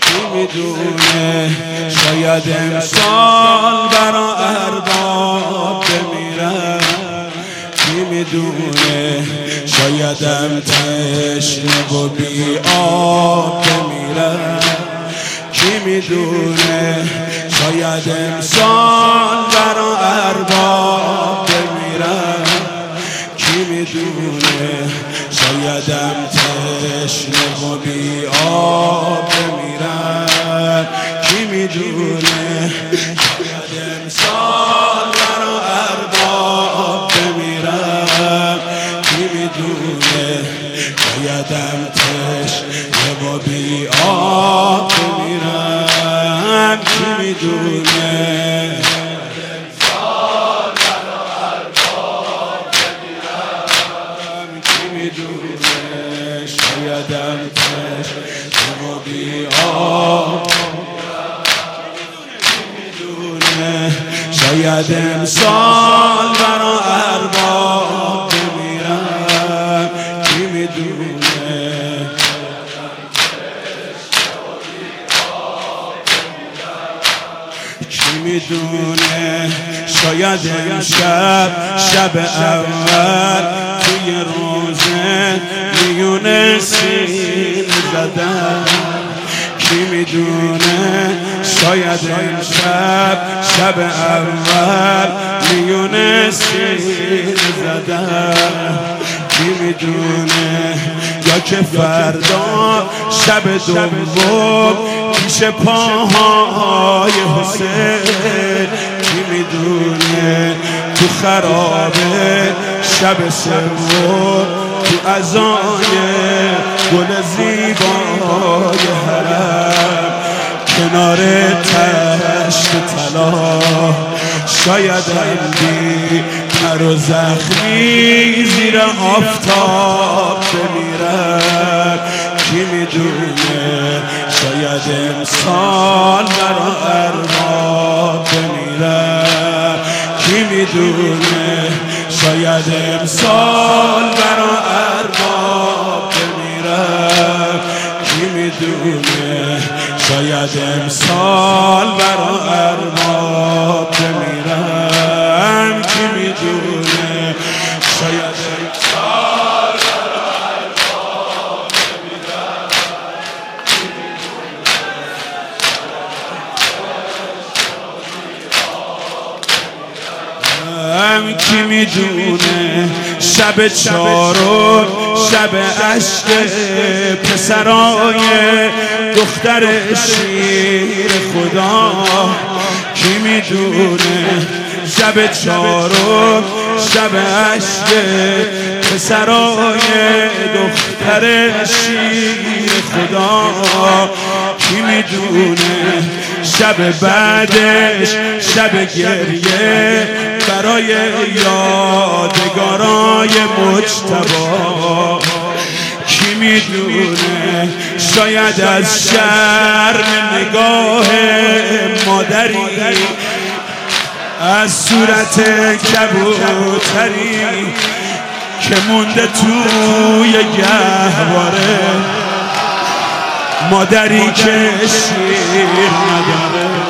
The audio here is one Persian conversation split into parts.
کی می‌دونه؟ شاید امسال برا ارباب بمیرم. کی می‌دونه؟ شایدم تشنه و بی آب بمیرم. کی می‌دونه؟ شاید امسال شایدم تشنه و بی آب بمیرم کی می‌دونه؟ شاید امسال برا ارباب بمیرم کی می‌دونه؟ شایدم تشنه و بی آب بمیرم کی می‌دونه؟ می‌دونه شایدم تشنه و بی آب می‌دونه شاید امسال برا ارباب بمیرم کی می‌دونه کی می‌دونه شاید امشب شب اول توی روزه میونه سین زدم کی می‌دونه؟ شاید امشب شب اول. میونه سین زدم کی می‌دونه؟ یا که فردا شب دوم پیش پاهای حسین. کی می‌دونه؟ تو خرابه شب سوم. تو ازای گل زیبای حرم. کنار تشت طلا. شاید بی تر و زخمی زیر آفتاب بمیرم. کی می‌دونه شاید امسال برا ارباب بمیرم. کی می‌دونه شاید امسال برا ارباب بمیرم کی می‌دونه؟ شاید امسال برا ارباب بمیرم کی می‌دونه؟ شاید امسال هم کی می‌دونه؟ شب چارم شب عشق پسرای دختر شیر خدا. کی می‌دونه؟ شب چارم شب عشق پسرای دختر شیر خدا. کی می‌دونه؟ شب بعدش شب گریه. برای یادگارای مجتبا کی می‌دونه؟ شاید از شرم نگاه مادری از صورت کبوتری که مونده توی گهواره. مادری که شیر نداره.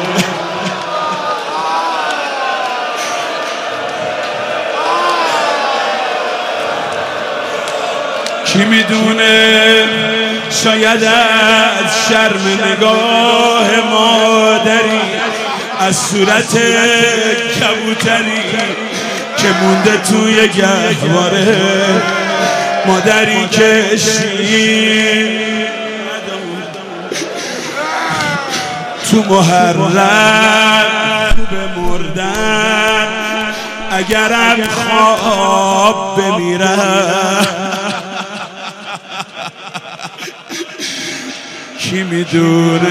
کی می‌دونه؟ شاید از شرم نگاه مادری از صورت کبوتری که مونده توی گهواره. مادری که تو محرم به مردن اگرم خواب بمیرم. کی می‌دونه؟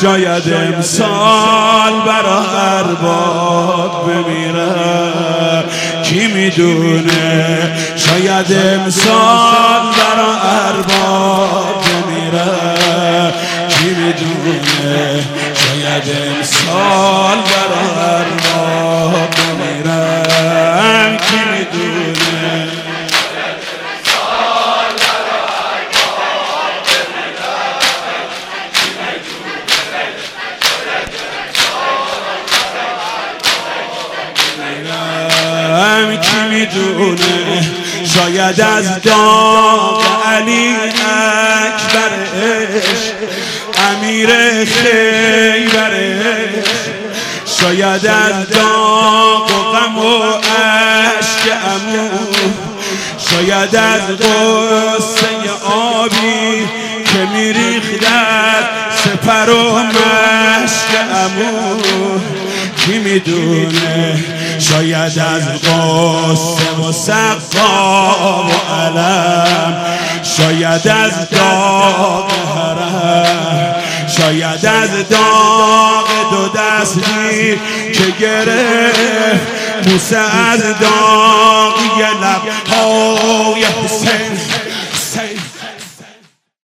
شاید امسال برا ارباب بمیرم کی می‌دونه؟ شاید امسال برا ارباب بمیرم کی می‌دونه؟ شاید امسال برا بمیرم شاید از داغ علی اکبرش امیر خیبرش. شاید از داغ و غم و عشق امو شاید از غصه آبی که میریخ در سپر و مشک امو کی می‌دونه؟ شاید از قصه و سقا و علم شاید از داغ حرم شاید از داغ دو دستی که گرفت موسه از داغ یه لب های حسین.